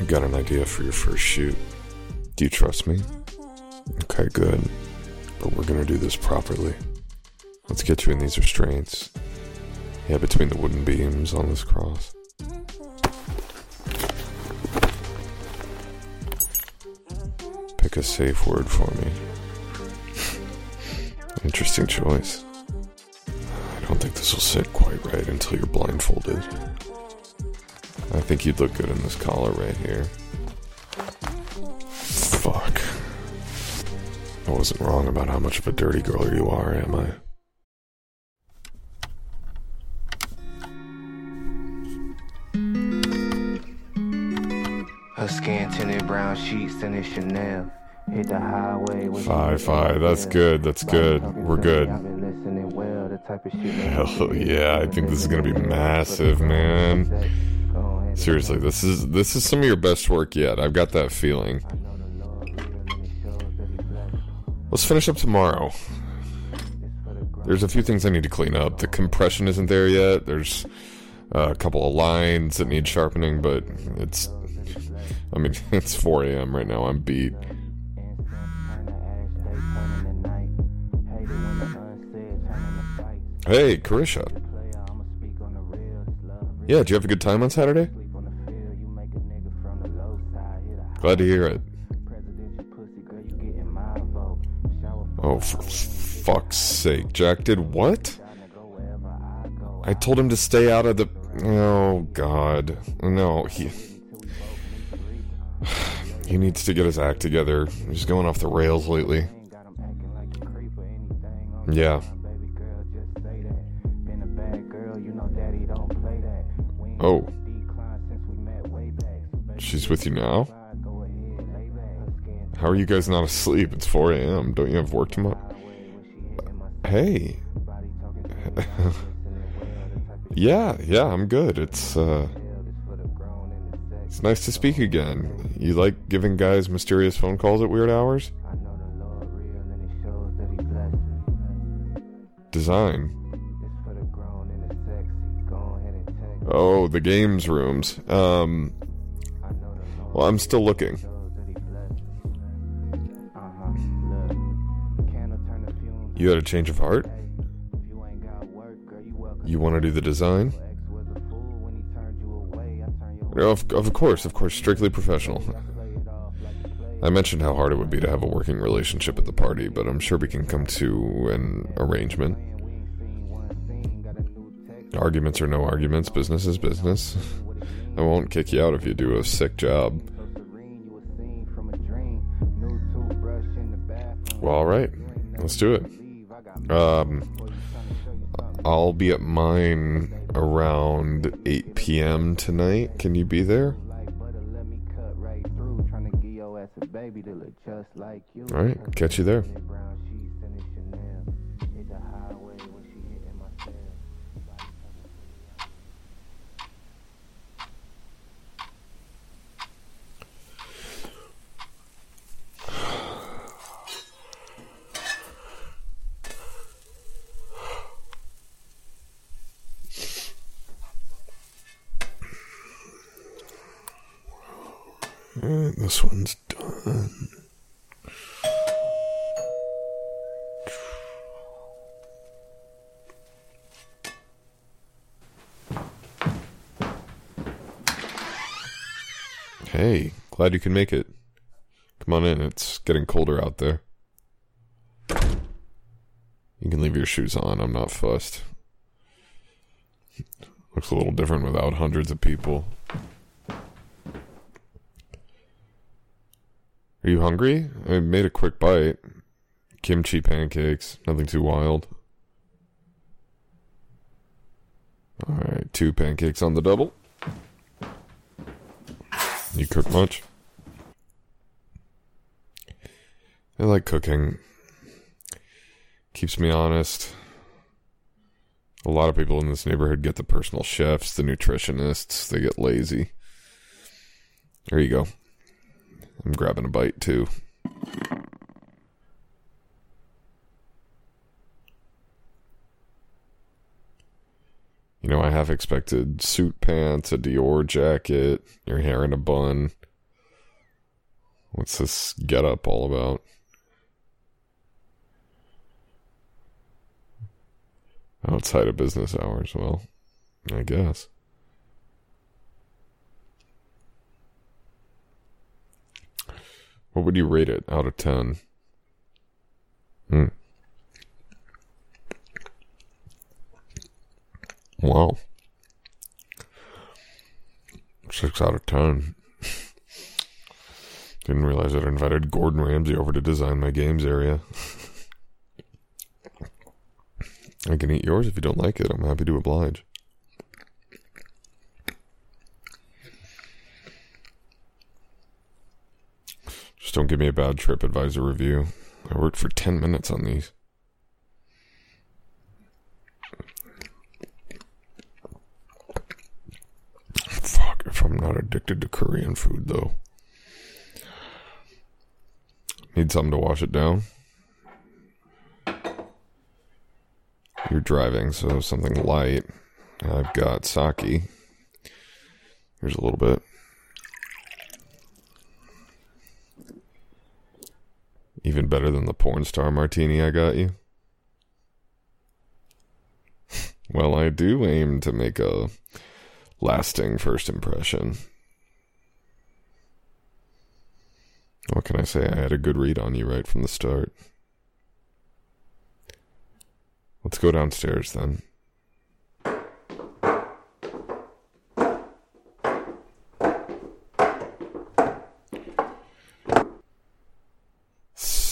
I've got an idea for your first shoot. Do you trust me? Okay, good. But we're gonna do this properly. Let's get you in these restraints. Yeah, between the wooden beams on this cross. Pick a safe word for me. Interesting choice. I don't think this will sit quite right until you're blindfolded. I think you'd look good in this collar right here. Fuck. I wasn't wrong about how much of a dirty girl you are, am I? Her skin tinted brown sheets and it's Chanel. Hit the highway. Five, five. That's good. That's good. We're good. me, I've been listening well, the type of shit that Hell yeah, I think this is gonna be massive, man. Seriously, this is this is some of your best work yet. I've got that feeling. Let's finish up tomorrow. There's a few things I need to clean up. The compression isn't there yet. There's uh, a couple of lines that need sharpening, but it's. I mean, it's 4 a.m. right now. I'm beat. Hey, Carisha. Yeah, did you have a good time on Saturday? Glad to hear it. Oh, for fuck's sake. Jack did what? I told him to stay out of the. Oh, God. No, he. He needs to get his act together. He's going off the rails lately. Yeah. Oh. She's with you now? How are you guys not asleep? It's 4 a.m. Don't you have work tomorrow? Hey. yeah, yeah, I'm good. It's, uh. It's nice to speak again. You like giving guys mysterious phone calls at weird hours? Design. Oh, the games rooms. Um. Well, I'm still looking. You had a change of heart? You want to do the design? Of, of course, of course, strictly professional. I mentioned how hard it would be to have a working relationship at the party, but I'm sure we can come to an arrangement. Arguments are no arguments, business is business. I won't kick you out if you do a sick job. Well, alright, let's do it. Um, I'll be at mine around 8 p.m. tonight. Can you be there? Alright, catch you there. Alright, this one's done. Hey, glad you can make it. Come on in, it's getting colder out there. You can leave your shoes on, I'm not fussed. Looks a little different without hundreds of people. Are you hungry? I made a quick bite. Kimchi pancakes, nothing too wild. Alright, two pancakes on the double. You cook much? I like cooking. Keeps me honest. A lot of people in this neighborhood get the personal chefs, the nutritionists, they get lazy. There you go. I'm grabbing a bite too. You know, I half expected suit pants, a Dior jacket, your hair in a bun, What's this get up all about? Outside of business hours, well, I guess. What would you rate it out of 10? Hmm. Wow. Six out of ten. Didn't realize that I'd invited Gordon Ramsay over to design my games area. I can eat yours if you don't like it. I'm happy to oblige. Just don't give me a bad TripAdvisor review. I worked for 10 minutes on these. Fuck, if I'm not addicted to Korean food, though. Need something to wash it down? You're driving, so something light. I've got sake. Here's a little bit. Even better than the porn star martini I got you. well, I do aim to make a lasting first impression. What can I say? I had a good read on you right from the start. Let's go downstairs then.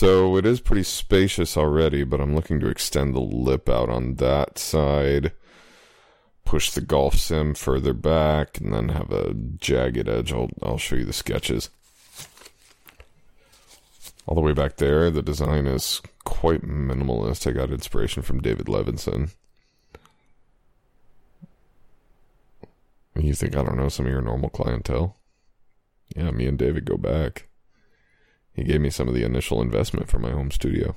So it is pretty spacious already, but I'm looking to extend the lip out on that side, push the golf sim further back, and then have a jagged edge. I'll, I'll show you the sketches. All the way back there, the design is quite minimalist. I got inspiration from David Levinson. You think I don't know some of your normal clientele? Yeah, me and David go back. He gave me some of the initial investment for my home studio.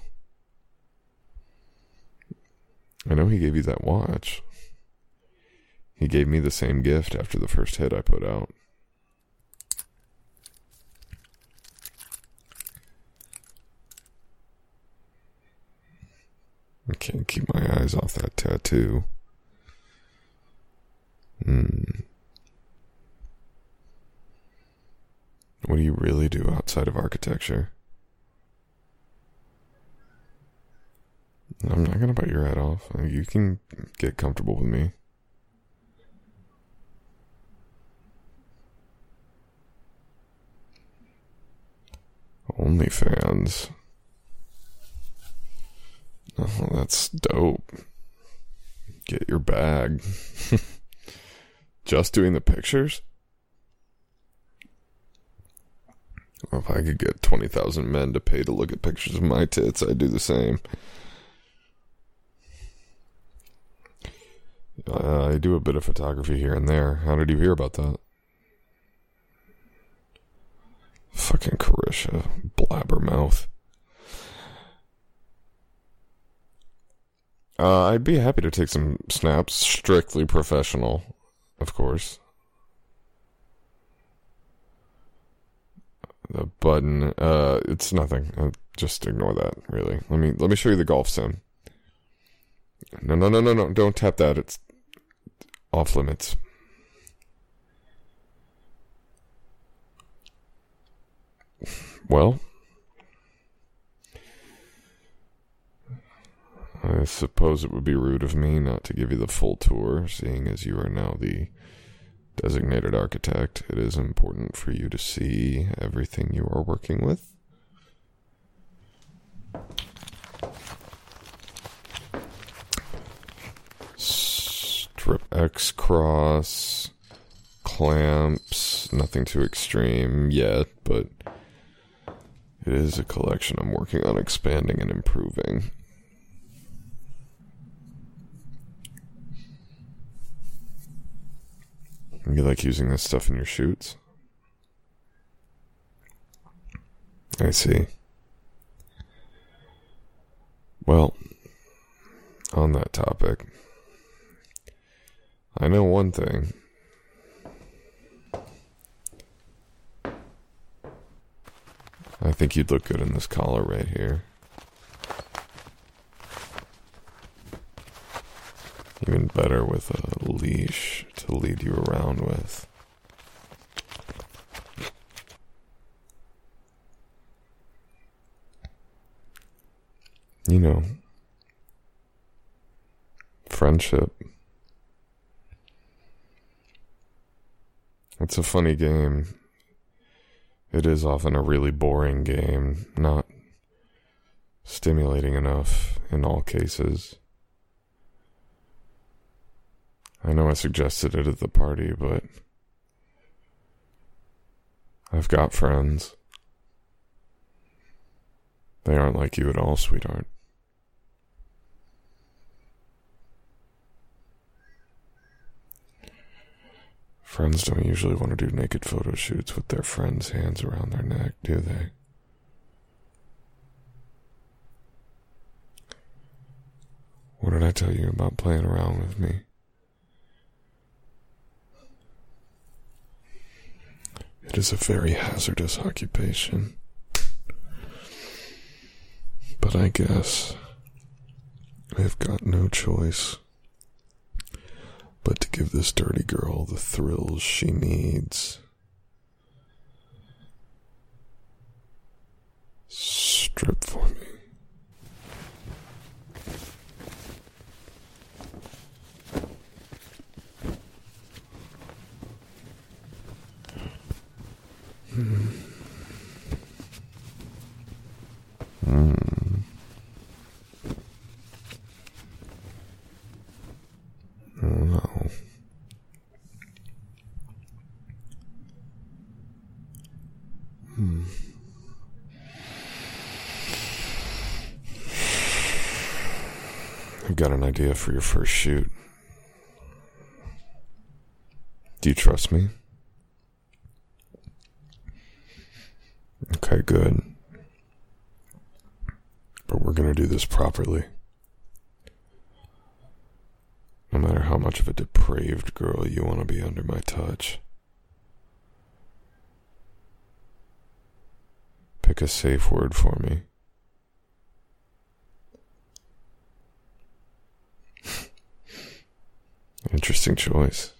I know he gave you that watch. He gave me the same gift after the first hit I put out. I can't keep my eyes off that tattoo. Hmm. What do you really do outside of architecture? I'm not gonna bite your head off. You can get comfortable with me. OnlyFans. Oh, that's dope. Get your bag. Just doing the pictures? If I could get 20,000 men to pay to look at pictures of my tits, I'd do the same. Uh, I do a bit of photography here and there. How did you hear about that? Fucking Carisha, blabbermouth. Uh, I'd be happy to take some snaps, strictly professional, of course. The button, uh, it's nothing. Uh, just ignore that. Really. Let me let me show you the golf sim. No, no, no, no, no! Don't tap that. It's off limits. Well, I suppose it would be rude of me not to give you the full tour, seeing as you are now the designated architect. It is important for you to see everything you are working with. Strip X cross, clamps, nothing too extreme yet, but it is a collection I'm working on expanding and improving. You like using this stuff in your shoots? I see. Well, on that topic, I know one thing. I think you'd look good in this collar right here. Even better with a leash to lead you around with. You know, friendship. It's a funny game. It is often a really boring game, not stimulating enough in all cases. I know I suggested it at the party, but I've got friends. They aren't like you at all, sweetheart. Friends don't usually want to do naked photo shoots with their friends' hands around their neck, do they? What did I tell you about playing around with me? It is a very hazardous occupation. But I guess I've got no choice but to give this dirty girl the thrills she needs. Strip for me. Hmm. I've got an idea for your first shoot. Do you trust me? Okay, good. But we're going to do this properly. No matter how much of a depraved girl you want to be under my touch. Pick a safe word for me. Interesting choice.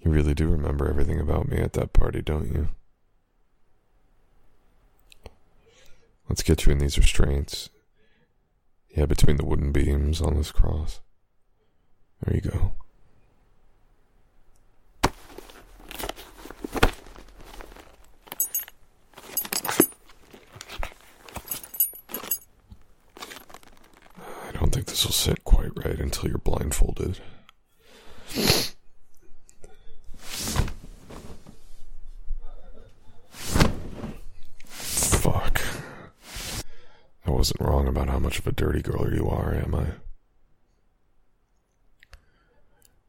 You really do remember everything about me at that party, don't you? Let's get you in these restraints. Yeah, between the wooden beams on this cross. There you go. I don't think this will sit quite right until you're blindfolded. Fuck. I wasn't wrong about how much of a dirty girl you are, am I?